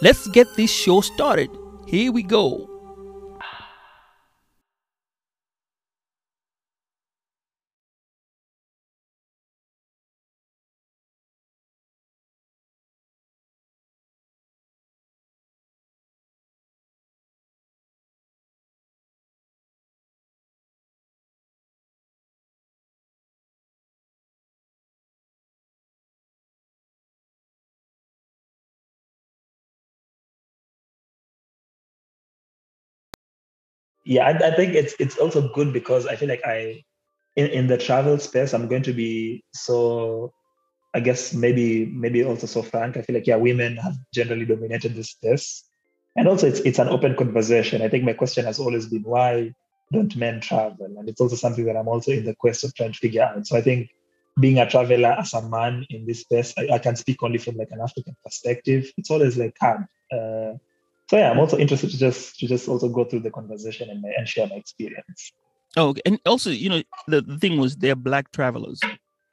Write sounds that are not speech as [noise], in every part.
let's get this show started. Here we go. Yeah I, I, think it's it's also good because i feel like i in, in the travel space i'm going to be so i guess maybe maybe also so frank i feel like yeah women have generally dominated this space. And also it's it's an open conversation. I think my question has always been why don't men travel? And it's also something that i'm also in the quest of trying to figure out. So i think being a traveler as a man in this space i, I can speak only from like an african perspective. It's always like hard. Uh, so yeah, I'm also interested to just to just also go through the conversation and, and share my experience. Oh, and also, you know, the, the thing was they're black travelers.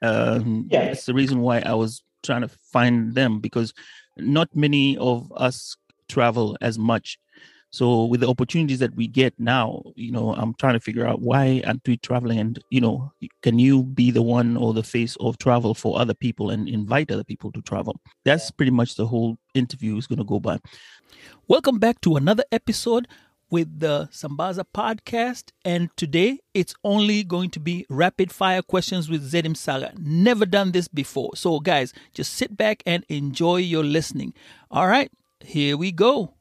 Um, yeah, that's the reason why I was trying to find them because not many of us travel as much. So with the opportunities that we get now, you know, I'm trying to figure out why aren't we traveling and, you know, can you be the one or the face of travel for other people and invite other people to travel? That's pretty much the whole interview is going to go by. Welcome back to another episode with the Sambaza podcast. And today it's only going to be rapid fire questions with Zeddy Msagha. Never done this before. So, guys, just sit back and enjoy your listening. All right, here we go.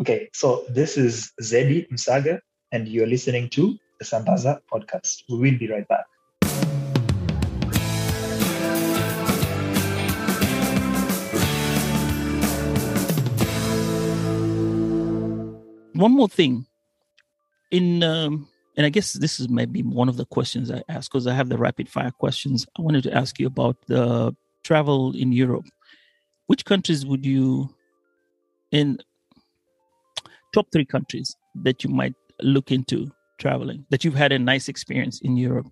Okay, so this is Zeddy Msagha, and you're listening to the Sambaza podcast. We will be right back. One more thing. In um, and I guess this is maybe one of the questions I ask because I have the rapid fire questions. I wanted to ask you about the travel in Europe. Which countries would you in top three countries that you might look into traveling that you've had a nice experience in Europe?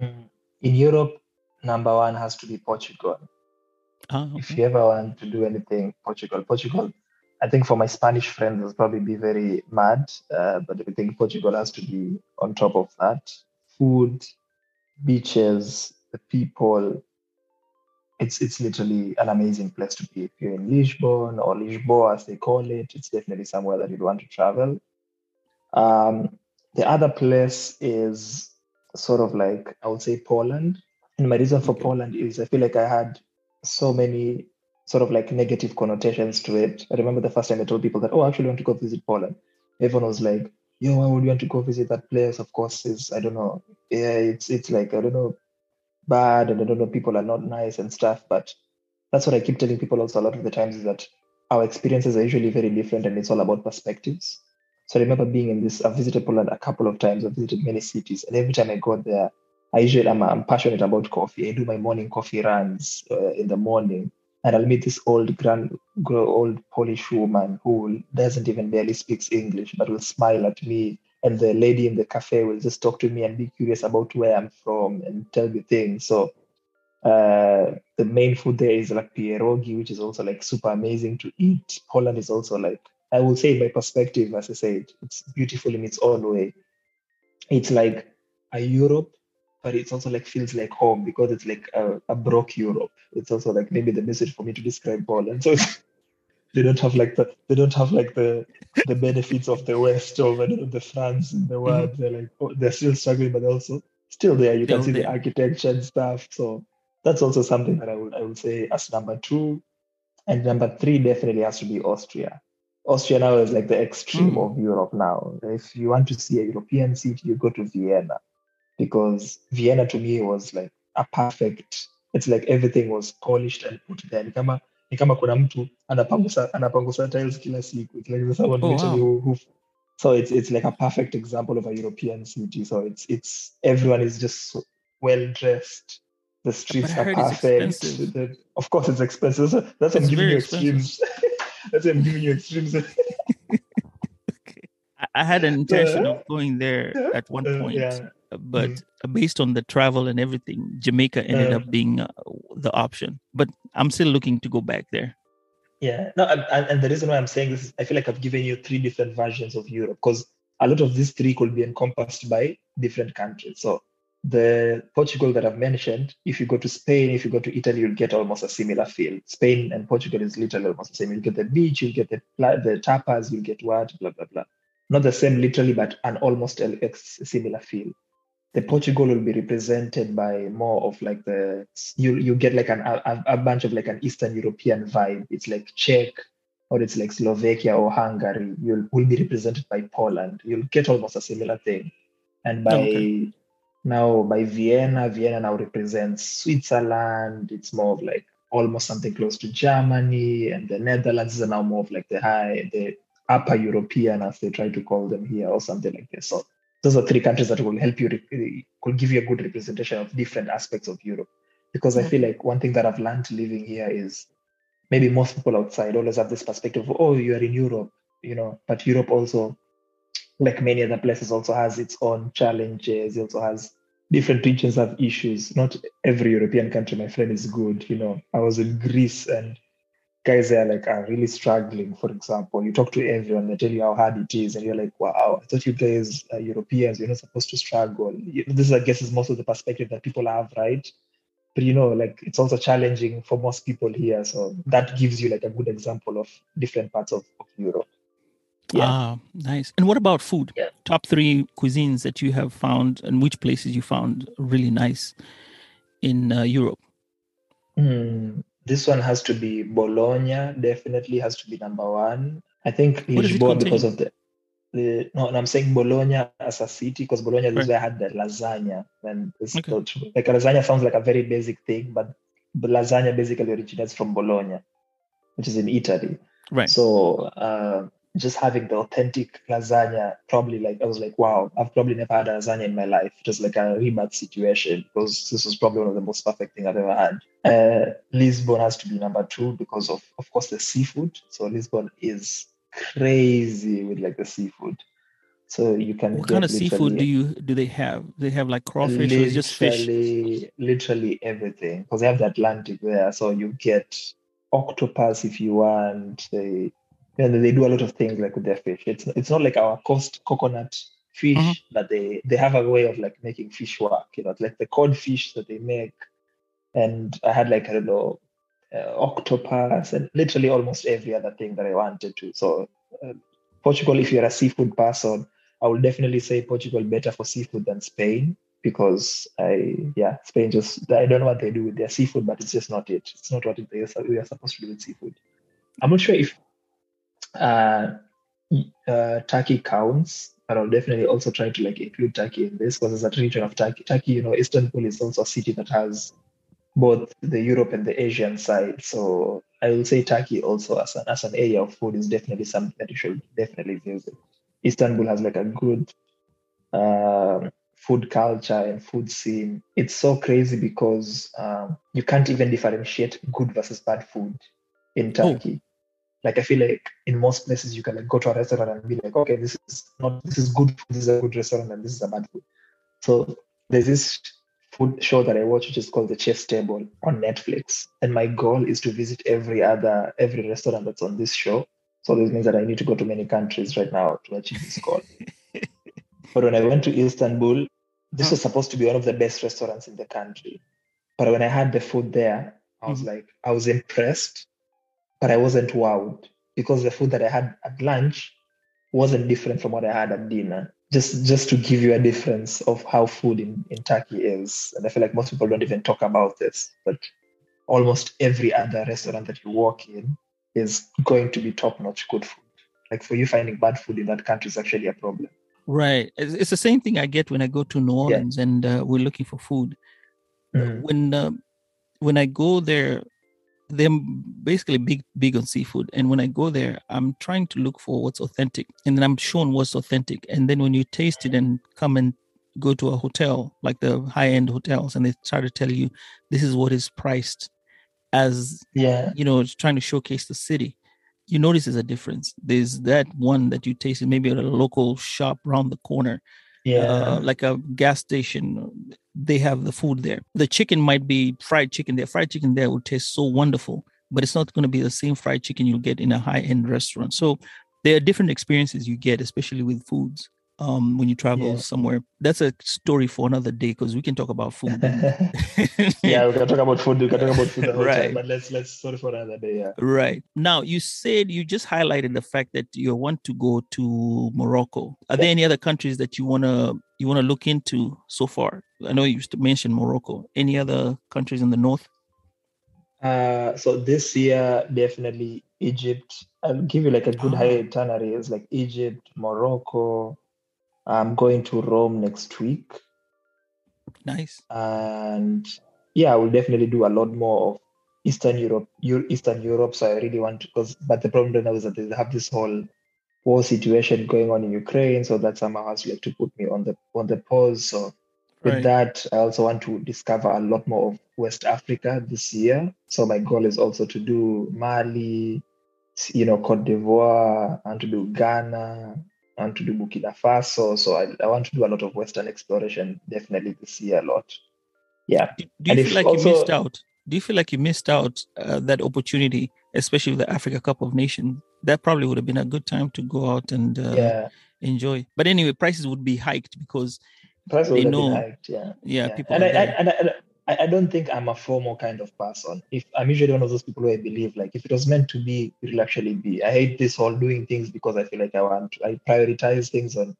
Mm, in Europe, number one has to be Portugal. Ah, okay. If you ever want to do anything, Portugal. Portugal, I think for my Spanish friends, will probably be very mad, uh, but I think Portugal has to be on top of that. Food, beaches, the people, it's it's literally an amazing place to be. If you're in Lisbon or Lisboa, as they call it, it's definitely somewhere that you'd want to travel. Um, the other place is sort of like I would say Poland. And my reason for. Poland is I feel like I had so many sort of like negative connotations to it. I remember the first time I told people that, oh, I actually want to go visit Poland. Everyone was like, yo, why would you want to go visit that place? Of course, is I don't know. Yeah, it's it's like I don't know bad and I don't know, people are not nice and stuff. But that's what I keep telling people also a lot of the times is that our experiences are usually very different and it's all about perspectives. So I remember being in this, I've visited Poland a couple of times, I've visited many cities, and every time I go there, I usually I'm, I'm passionate about coffee. I do my morning coffee runs uh, in the morning, and I'll meet this old grand, old Polish woman who doesn't even barely speaks English, but will smile at me and the lady in the cafe will just talk to me and be curious about where I'm from and tell me things. So uh, the main food there is like pierogi, which is also like super amazing to eat. Poland is also like I will say my perspective, as I said, it's beautiful in its own way. It's like a Europe, but it's also like feels like home because it's like a, a broke Europe. It's also like maybe the message for me to describe Poland. So [laughs] they don't have like the they don't have like the the benefits of the West or the, the France in the world. Mm-hmm. They're like oh, they're still struggling, but also still there. You still can see there. the architecture and stuff. So that's also something that I would I would say as number two. And number three definitely has to be Austria. Austria now is like the extreme mm. of Europe now. If you want to see a European city, you go to Vienna. Because Vienna to me was like a perfect, it's like everything was polished and put there. Kama ni kama kuna mtu anapangusa anapangusa tiles kila siku. It's like someone oh, literally wow. who, who so it's it's like a perfect example of a european city. So it's it's everyone is just so well dressed the streets are perfect. The, of course it's expensive. So that's i'm [laughs] giving you extremes. that's i'm giving you extremes. I had an intention uh, of going there at one uh, point, yeah. But mm. based on the travel and everything, Jamaica ended up being uh, the option. But I'm still looking to go back there. Yeah, no, and, and the reason why I'm saying this is I feel like I've given you three different versions of Europe because a lot of these three could be encompassed by different countries. So the Portugal that I've mentioned, if you go to Spain, if you go to Italy, you'll get almost a similar feel. Spain and Portugal is literally almost the same. You'll get the beach, you'll get the the tapas, you'll get what, blah blah blah not the same literally, but an almost similar feel. The Portugal will be represented by more of like the you you get like an a, a bunch of like an Eastern European vibe. It's like Czech or it's like Slovakia or Hungary. You'll will be represented by Poland. You'll get almost a similar thing. And by okay. now by Vienna, Vienna now represents Switzerland. It's more of like almost something close to Germany, and the Netherlands is now more of like the high the upper European, as they try to call them here, or something like this. So those are three countries that will help you, could give you a good representation of different aspects of Europe. Because I mm-hmm. feel like one thing that I've learned living here is maybe most people outside always have this perspective of, oh, you are in Europe, you know, but Europe also, like many other places, also has its own challenges. It also has different regions have issues. Not every European country, my friend, is good. You know, I was in Greece and guys there like are really struggling. For example, you talk to everyone, they tell you how hard it is, and you're like, wow, I thought you guys are Europeans, you're not supposed to struggle. This, I guess, is most of the perspective that people have, right? But you know, like it's also challenging for most people here. So that gives you like a good example of different parts of, of Europe. Yeah. Ah, nice. And what about food? Yeah. Top three cuisines that you have found, and which places you found really nice in uh, Europe? Mm, this one has to be Bologna. Definitely has to be number one. I think Lisbon because of the the no, I'm saying Bologna as a city because Bologna right. is where I had the lasagna. And it's okay. not, like lasagna sounds like a very basic thing, but lasagna basically originates from Bologna, which is in Italy. Right. So uh, just having the authentic lasagna, probably like I was like, wow, I've probably never had a lasagna in my life. Just like a rebirth situation because this was probably one of the most perfect things I've ever had. Uh, Lisbon has to be number two because of, of course, the seafood. So Lisbon is crazy with like the seafood. So you can. What kind of seafood do you do they have? They have like crawfish or just fish? Literally everything because they have the Atlantic there. So you get octopus if you want. They and they do a lot of things like with their fish. It's it's not like our coast coconut fish, mm-hmm. but they they have a way of like making fish work. You know, it's like the cod fish that they make. And I had like I don't know, uh, octopus and literally almost every other thing that I wanted to. So uh, Portugal, if you're a seafood person, I would definitely say Portugal better for seafood than Spain because I yeah Spain just I don't know what they do with their seafood, but it's just not it. It's not what is. We are supposed to do with seafood. I'm not sure if uh, uh, Turkey counts, but I'll definitely also try to like include Turkey in this because it's a region of Turkey. Turkey, you know, Istanbul is also a city that has both the Europe and the Asian side. So I will say Turkey also as an as an area of food is definitely something that you should definitely visit. Istanbul has like a good uh, food culture and food scene. It's so crazy because um, you can't even differentiate good versus bad food in oh. Turkey. Oh like I feel like in most places you can like go to a restaurant and be like, okay, this is not this is good food, this is a good restaurant, and this is a bad food. So there's this food show that I watch which is called The Chef's Table on Netflix. And my goal is to visit every other every restaurant that's on this show. So this means that I need to go to many countries right now to achieve this goal. [laughs] but when I went to Istanbul, this was supposed to be one of the best restaurants in the country. But when I had the food there, I was mm-hmm. like, I was impressed but I wasn't wowed because the food that I had at lunch wasn't different from what I had at dinner. Just just to give you a difference of how food in, in Turkey is. And I feel like most people don't even talk about this, but almost every other restaurant that you walk in is going to be top-notch good food. Like for you finding bad food in that country is actually a problem. Right. It's the same thing I get when I go to New Orleans yeah. and uh, we're looking for food. Mm. When uh, when I go there, they're basically big big on seafood. And when i go there i'm trying to look for what's authentic. And then i'm shown what's authentic. And then when you taste it and come and go to a hotel like the high end hotels and they try to tell you this is what is priced as yeah. you know trying to showcase the city you notice there's a difference. There's that one that you tasted maybe at a local shop around the corner yeah. uh, like a gas station they have the food there. The chicken might be fried chicken there. Fried chicken there would taste so wonderful but it's not going to be the same fried chicken you'll get in a high-end restaurant. So there are different experiences you get especially with foods um, when you travel yeah. somewhere. That's a story for another day because we can talk about food. [laughs] [laughs] yeah, we can talk about food. We can talk about food right. Time, but let's let's story for another day. Yeah. Right now, you said you just highlighted the fact that you want to go to Morocco. Are there any other countries that you wanna you wanna look into so far? I know you used to mention Morocco. Any other countries in the north? Uh, so this year, definitely Egypt. I'll give you like a good oh. itinerary. It's like Egypt, Morocco, I'm going to Rome next week. Nice. And yeah, I will definitely do a lot more of Eastern Europe, Eastern Europe. So I really want to, because but the problem right now is that they have this whole war situation going on in Ukraine. So that somehow has like to put me on the on the pause. So with right. that, I also want to discover a lot more of West Africa this year. So my goal is also to do Mali, you know, Cote d'Ivoire, and to do Ghana, I want to do Burkina Faso. So I, I want to do a lot of Western exploration definitely this year a lot. Yeah. Do, do you feel like also, you missed out? Do you feel like you missed out uh, that opportunity, especially with the Africa Cup of Nations? That probably would have been a good time to go out and uh, yeah. enjoy. But anyway, prices would be hiked because prices they know, hiked, yeah. yeah, yeah, people. And I, I, and I, I, I don't think I'm a formal kind of person. If I'm usually one of those people who I believe like if it was meant to be, it will actually be. I hate this whole doing things because I feel like I want I prioritize things on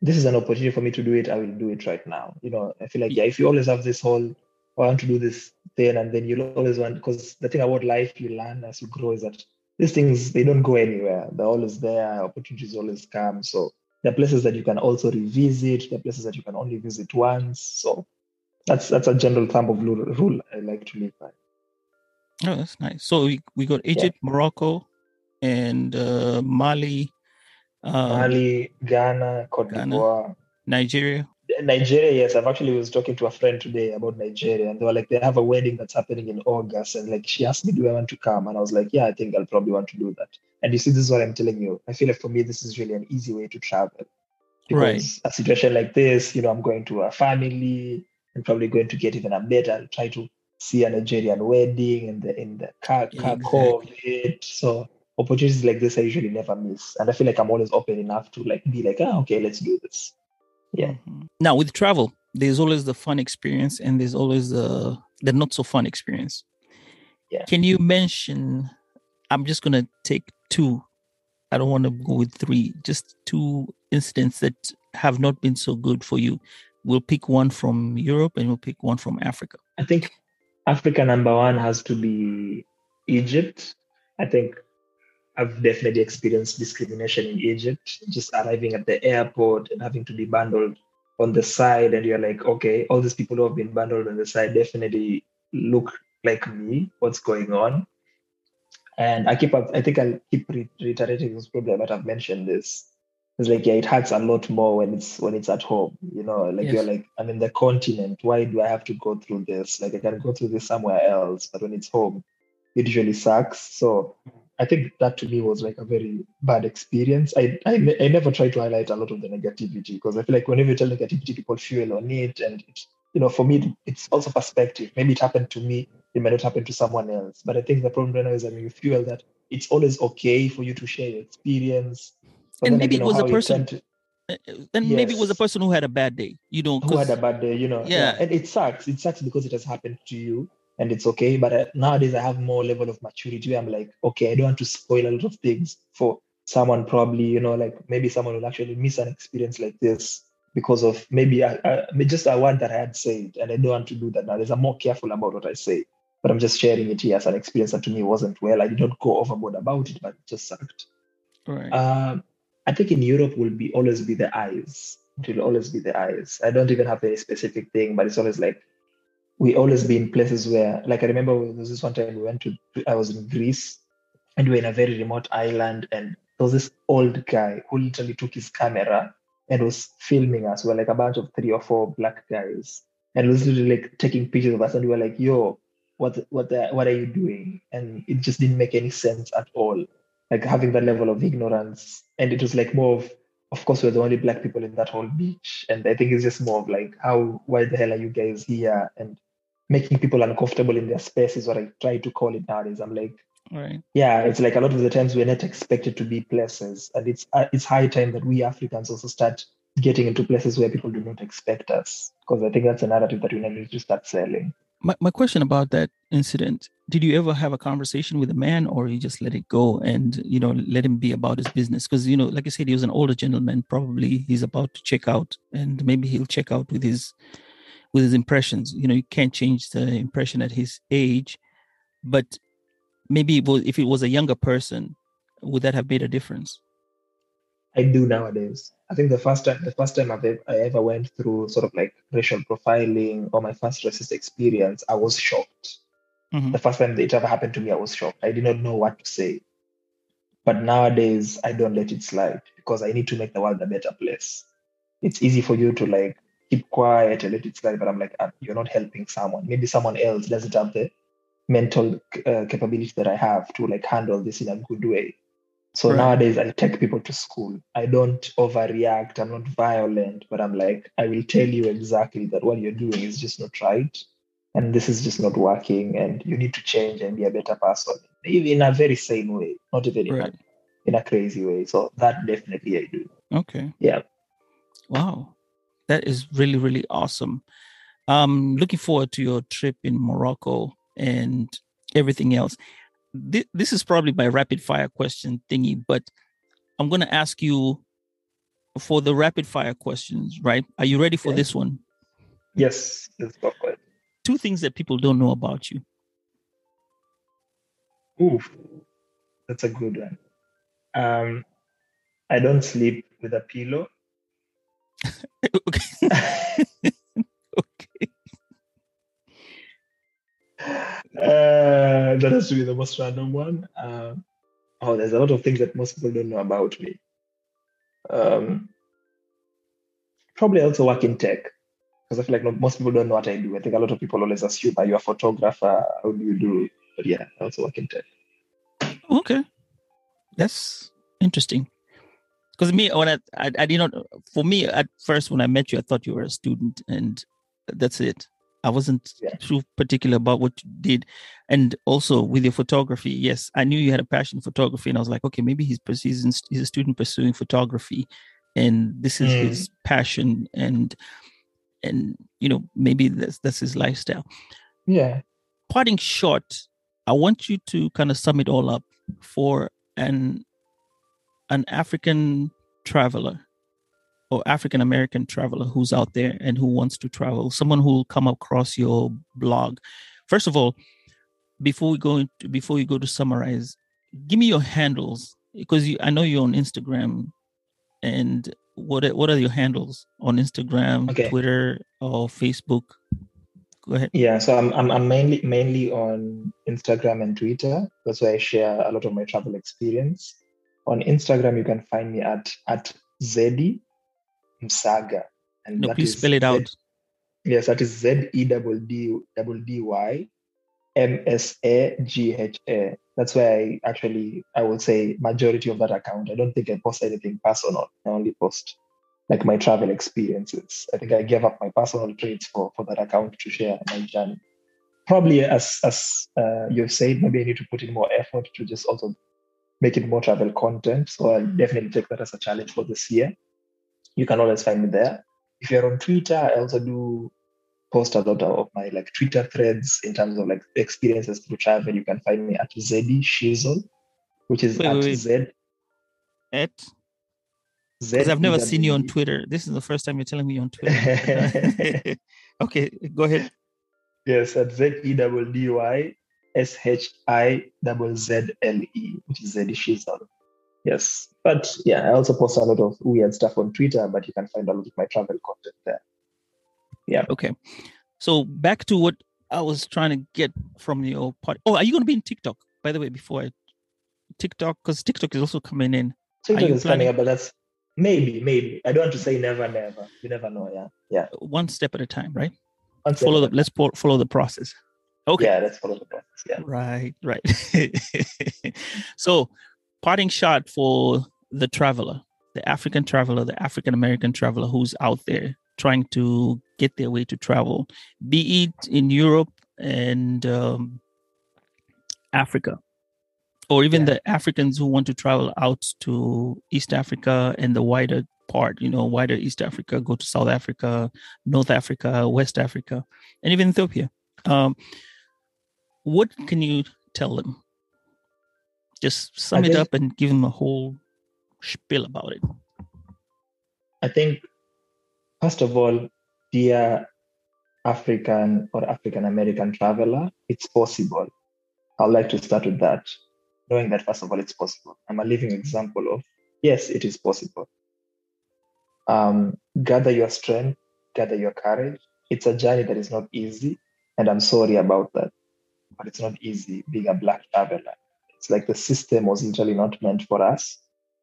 this is an opportunity for me to do it, I will do it right now. You know, I feel like yeah, if you always have this whole I want to do this thing and then you'll always want because the thing about life you learn as you grow is that these things they don't go anywhere. They're always there, opportunities always come. So there are places that you can also revisit, there are places that you can only visit once. So that's that's a general thumb of rule I like to live by. Oh, that's nice. So we, we got Egypt, yeah. Morocco, and uh, Mali, uh, Mali, Ghana, Cote d'Ivoire, Nigeria. Nigeria, yes. I've actually was talking to a friend today about Nigeria, and they were like, they have a wedding that's happening in August, and like she asked me, do I want to come? And I was like, yeah, I think I'll probably want to do that. And you see, this is what I'm telling you. I feel like for me, this is really an easy way to travel. Because right. a situation like this, you know, I'm going to a family, I'm probably going to get even a better, try to see a Nigerian wedding in the in the car, car exactly. core of it. So opportunities like this I usually never miss. And I feel like I'm always open enough to like be like, ah, okay, let's do this. Yeah. Mm-hmm. Now with travel, there's always the fun experience and there's always the the not so fun experience. Yeah. Can you mention I'm just gonna take two. I don't want to go with three, just two incidents that have not been so good for you we'll pick one from Europe and we'll pick one from Africa. I think Africa number one has to be Egypt. I think I've definitely experienced discrimination in Egypt, just arriving at the airport and having to be bundled on the side. And you're like, okay, all these people who have been bundled on the side definitely look like me. What's going on? And I keep, up, I think I'll keep reiterating this problem, but I've mentioned this it's like yeah it hurts a lot more when it's when it's at home you know like yes. you're like i'm in the continent. Why do i have to go through this? Like i can go through this somewhere else but when it's home it usually sucks. So i think that to me was like a very bad experience. I i, I never try to highlight a lot of the negativity because i feel like whenever you tell negativity people fuel on it and it, you know for me it's also perspective. Maybe it happened to me it might not happen to someone else but i think the problem right now is that when you feel that it's always okay for you to share your experience but and maybe it was a person. To, uh, uh, and yes. maybe it was a person who had a bad day, you know. Who had a bad day, you know. Yeah. yeah. And it sucks. It sucks because it has happened to you and it's okay. But uh, nowadays I have more level of maturity. I'm like, okay, I don't want to spoil a lot of things for someone probably, you know, like maybe someone will actually miss an experience like this because of maybe I, I, just a word that I had said, and I don't want to do that now. There's I'm more careful about what I say, but I'm just sharing it here as an experience that to me wasn't well. I did not go overboard about it, but it just sucked. Right. Um, I think in Europe will be always be the eyes. It will always be the eyes. I don't even have any specific thing, but it's always like we always be in places where, like I remember there was this one time we went to, I was in Greece and we were in a very remote island and there was this old guy who literally took his camera and was filming us. We were like a bunch of three or four black guys and was literally like taking pictures of us and we were like, yo, what what what are you doing? And it just didn't make any sense at all. Like having that level of ignorance. And it was like more of of course we're the only black people in that whole beach. And I think it's just more of like how why the hell are you guys here? And making people uncomfortable in their space is what I try to call it nowadays. I'm like, right. yeah, it's like a lot of the times we're not expected to be places, and it's uh, it's high time that we Africans also start getting into places where people do not expect us, because I think that's a narrative that we need to start selling. My my question about that incident: Did you ever have a conversation with a man, or you just let it go and you know let him be about his business? Because you know, like I said, he was an older gentleman. Probably he's about to check out, and maybe he'll check out with his with his impressions. You know, you can't change the impression at his age, but maybe if it was a younger person, would that have made a difference? I do nowadays. I think the first time, the first time I've, I ever went through sort of like racial profiling or my first racist experience, I was shocked. Mm-hmm. The first time it ever happened to me, I was shocked. I did not know what to say. But nowadays, I don't let it slide because I need to make the world a better place. It's easy for you to like keep quiet and let it slide. But I'm like, ah, you're not helping someone. Maybe someone else doesn't have the mental uh, capability that I have to like handle this in a good way. So right. nowadays, I take people to school. I don't overreact. I'm not violent, but I'm like, I will tell you exactly that what you're doing is just not right. And this is just not working. And you need to change and be a better person in a very sane way, not even right. in, a, in a crazy way. So that definitely I do. Okay. Yeah. Wow that is really really awesome um looking forward to your trip in morocco and everything else this, this is probably my rapid fire question thingy but i'm going to ask you for the rapid fire questions right are you ready for yeah. this one yes let's go for it two things that people don't know about you Oof, that's a good one um i don't sleep with a pillow [laughs] [laughs] okay. [laughs] okay. Uh, that has to be the most random one. Uh, oh, there's a lot of things that most people don't know about me. Um, probably also work in tech because I feel like most people don't know what I do. I think a lot of people always assume, are you a photographer? How do you do? But yeah, I also work in tech. Okay, that's interesting because me when I, I, I did not for me at first when I met you I thought you were a student and that's it I wasn't yeah. too particular about what you did and also with your photography yes I knew you had a passion for photography and I was like okay maybe he's he's, he's a student pursuing photography and this is mm. his passion and and you know maybe that's that's his lifestyle yeah parting short I want you to kind of sum it all up for an an African traveler or African American traveler who's out there and who wants to travel, someone who will come across your blog. First of all, before we go into, before we go to summarize, give me your handles because you, I know you're on Instagram, and what what are your handles on Instagram, okay. Twitter, or Facebook? Go ahead. Yeah, so I'm, I'm I'm mainly mainly on Instagram and Twitter. That's where I share a lot of my travel experience on Instagram, you can find me at at Zeddy Msagha. And no, please spell it out. Yes, that is Z E double D double D Y M S A G H A. That's why I actually I would say majority of that account. I don't think I post anything personal. I only post like my travel experiences. I think I gave up my personal traits for for that account to share my journey. Probably as as uh, you've said, maybe I need to put in more effort to just also make it more travel content. So I'll definitely take that as a challenge for this year. You can always find me there. If you're on Twitter, I also do post a lot of my like Twitter threads in terms of like experiences through travel. You can find me at Zeddy Shizzle, which is wait, at wait. Z. At because I've never seen you on Twitter. This is the first time you're telling me on Twitter. [laughs] [laughs] okay, go ahead. Yes, at Z E W D Y S H I double Z L E, which is Zeddy Shizzle. Yes. But yeah, I also post a lot of weird stuff on Twitter, but you can find a lot of my travel content there. Yeah. Okay. So back to what I was trying to get from your part. Oh, are you going to be in TikTok? By the way, before I TikTok, because TikTok is also coming in. TikTok is planning? coming up, but that's maybe, maybe. I don't want to say never, never. You never know. Yeah, yeah. One step at a time, right? follow the. Let's follow the process. Okay. Yeah, let's follow the process. Yeah. Right, right. [laughs] so, parting shot for the traveler, the African traveler, the African American traveler who's out there trying to get their way to travel, be it in Europe and um, Africa, or even yeah. the Africans who want to travel out to East Africa and the wider part, you know, wider East Africa, go to South Africa, North Africa, West Africa, and even Ethiopia. Um, what can you tell them? Just sum I it think, up and give them a whole spiel about it. I think, first of all, dear African or African American traveler, it's possible. I'd like to start with that, knowing that, first of all, it's possible. I'm a living example of yes, it is possible. Um, gather your strength, gather your courage. It's a journey that is not easy, and I'm sorry about that but it's not easy being a black traveler. It's like the system was literally not meant for us,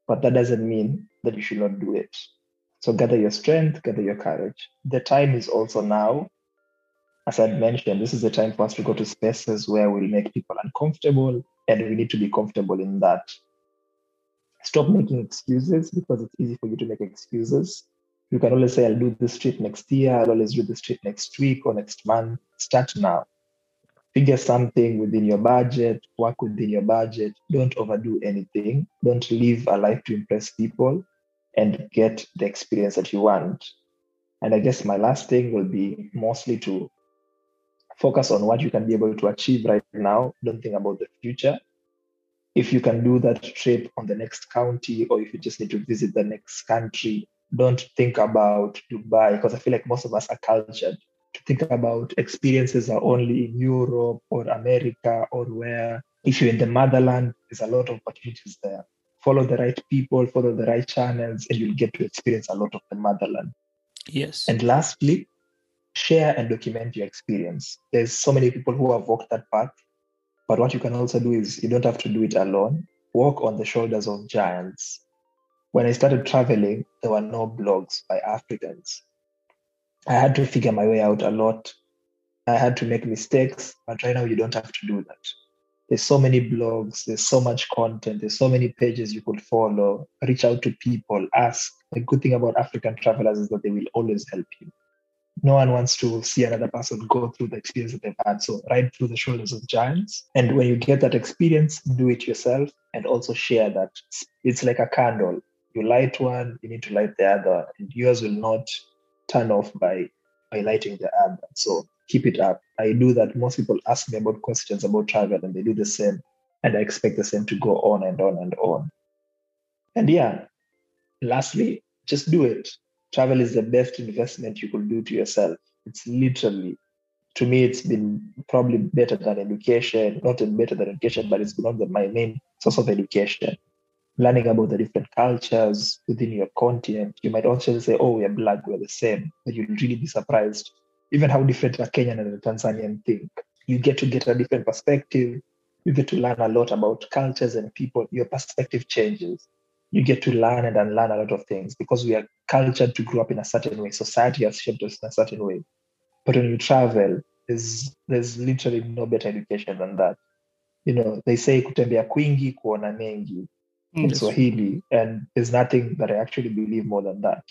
but that doesn't mean that you should not do it. So gather your strength, gather your courage. The time is also now. As I mentioned, this is the time for us to go to spaces where we'll make people uncomfortable, and we need to be comfortable in that. Stop making excuses because it's easy for you to make excuses. You can always say, I'll do this trip next year, I'll always do this trip next week or next month. Start now figure something within your budget, work within your budget. Don't overdo anything. Don't live a life to impress people and get the experience that you want. And I guess my last thing will be mostly to focus on what you can be able to achieve right now. Don't think about the future. If you can do that trip on the next county, or if you just need to visit the next country, don't think about Dubai because I feel like most of us are cultured to think about experiences are only in Europe or America or where if you're in the motherland, there's a lot of opportunities there. Follow the right people, follow the right channels, and you'll get to experience a lot of the motherland. Yes. And lastly, share and document your experience. There's so many people who have walked that path, but what you can also do is you don't have to do it alone. Walk on the shoulders of giants. When I started traveling, there were no blogs by Africans I had to figure my way out a lot. I had to make mistakes, but right now you don't have to do that. There's so many blogs, there's so much content, there's so many pages you could follow. Reach out to people, ask. The good thing about African travelers is that they will always help you. No one wants to see another person go through the experience that they've had. So, ride through the shoulders of giants. And when you get that experience, do it yourself and also share that. It's like a candle. You light one, you need to light the other, and yours will not turn off by by lighting the ad. So keep it up. I do that. Most people ask me about questions about travel and they do the same. And I expect the same to go on and on and on. And yeah, lastly, just do it. Travel is the best investment you could do to yourself. It's literally, to me, it's been probably better than education, not better than education, but it's one of my main source of education learning about the different cultures within your continent. You might also say, oh, we're black, we're the same. But you'll really be surprised even how different a Kenyan and a Tanzanian think. You get to get a different perspective. You get to learn a lot about cultures and people. Your perspective changes. You get to learn and unlearn a lot of things because we are cultured to grow up in a certain way. Society has shaped us in a certain way. But when you travel, there's there's literally no better education than that. You know, they say kutembea kwingi kuona mengi Hmm. in Swahili, and there's nothing that I actually believe more than that.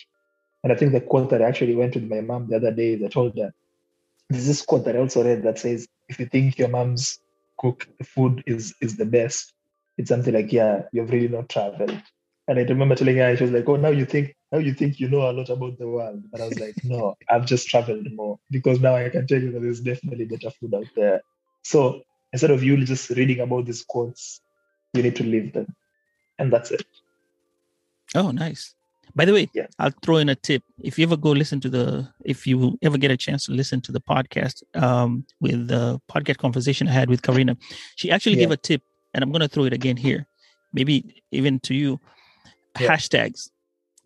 And I think the quote that I actually went with my mom the other day, I told her, there's this quote that I also read that says, if you think your mom's cook food is is the best, it's something like, yeah, you've really not traveled. And I remember telling her, she was like, oh, now you think now you think you know a lot about the world. But I was like, no, I've just traveled more because now I can tell you that there's definitely better food out there. So instead of you just reading about these quotes, you need to live them and that's it. Oh, nice. By the way, yeah. I'll throw in a tip. If you ever go listen to the, if you ever get a chance to listen to the podcast um, with the podcast conversation I had with Karina, she actually yeah. gave a tip, and I'm going to throw it again here, maybe even to you. Yeah. Hashtags.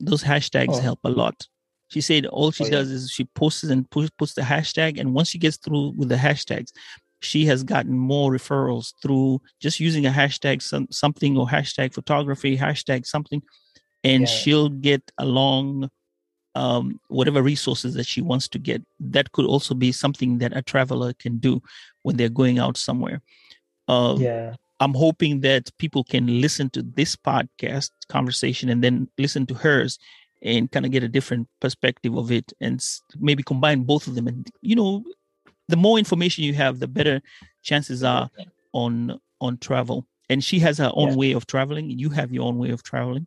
Those hashtags oh. help a lot. She said all she oh, does is she posts and puts, puts the hashtag, and once she gets through with the hashtags, she has gotten more referrals through just using a hashtag some, something or hashtag photography, hashtag something, and yeah. she'll get along um, whatever resources that she wants to get. That could also be something that a traveler can do when they're going out somewhere. Uh, yeah. I'm hoping that people can listen to this podcast conversation and then listen to hers and kind of get a different perspective of it and maybe combine both of them and you know the more information you have, the better chances are on on travel. And she has her own yeah. way of traveling. You have your own way of traveling.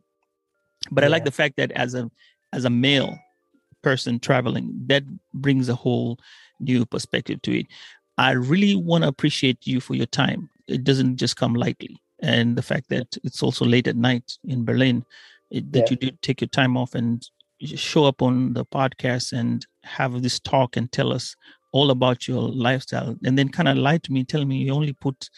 But yeah. I like the fact that as a as a male person traveling, that brings a whole new perspective to it. I really want to appreciate you for your time. It doesn't just come lightly. And the fact that it's also late at night in Berlin, it, that yeah. you did take your time off and show up on the podcast and have this talk and tell us all about your lifestyle and then kind of lied to me telling me you only put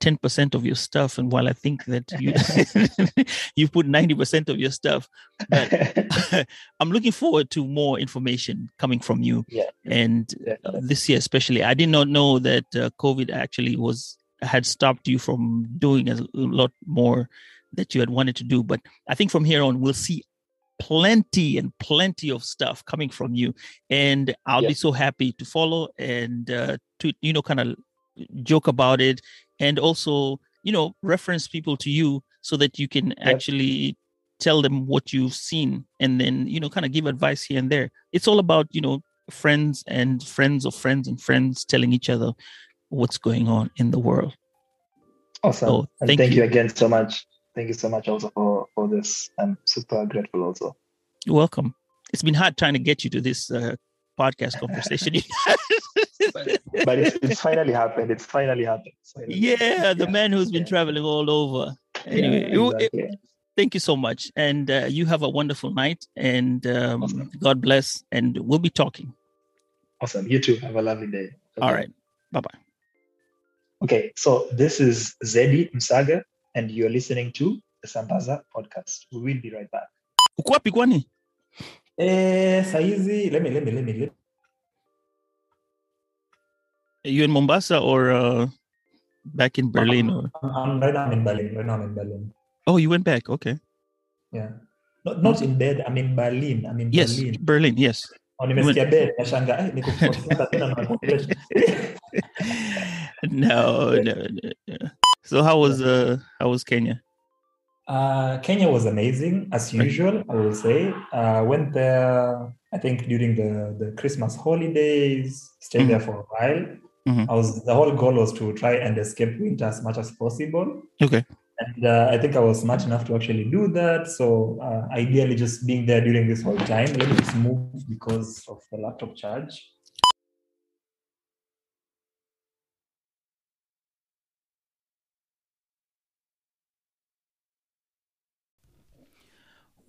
10% of your stuff and while i think that you [laughs] [laughs] you put 90% of your stuff but [laughs] i'm looking forward to more information coming from you yeah. and uh, this year especially i did not know that uh, covid actually was had stopped you from doing a lot more that you had wanted to do but i think from here on we'll see plenty and plenty of stuff coming from you. And i'll be so happy to follow and uh, to you know kind of joke about it and also you know reference people to you so that you can actually tell them what you've seen and then you know kind of give advice here and there. It's all about you know friends and friends of friends and friends telling each other what's going on in the world. Awesome. So, thank, thank you. you again so much thank you so much also for for this. I'm super grateful also. You're welcome. It's been hard trying to get you to this uh, podcast conversation. but, [laughs] but it's, it's, finally happened. It's finally happened. finally yeah, the yeah. man who's been yeah. traveling all over. Anyway, yeah, exactly. it, thank you so much. And uh, you have a wonderful night. And um, awesome. God bless. And we'll be talking. Awesome. You too. Have a lovely day. All right. Bye bye. Okay. So this is Zeddy Msagha and you're listening to the Sambaza podcast. We will be right back. Uko wapi kwani? Eh, saizi let me let me let me let Are you in Mombasa or uh, back in Berlin? Or? I'm, right now I'm in Berlin. Right now I'm in Berlin. Oh, you went back. Okay. Yeah. Not, not in bed. I'm in Berlin. I'm in yes, Berlin. Berlin. Yes. Oh, nimesikia bed. Nashanga. Eh, niko [laughs] no, no, no. So how was uh how was Kenya? Uh, Kenya was amazing as usual. I will say. Uh, went there. I think during the the Christmas holidays. Stayed mm-hmm. there for a while. Mm-hmm. I was the whole goal was to try and escape winter as much as possible. Okay. And uh, I think I was smart enough to actually do that. So uh, ideally, just being there during this whole time. Let me just move because of the laptop charge.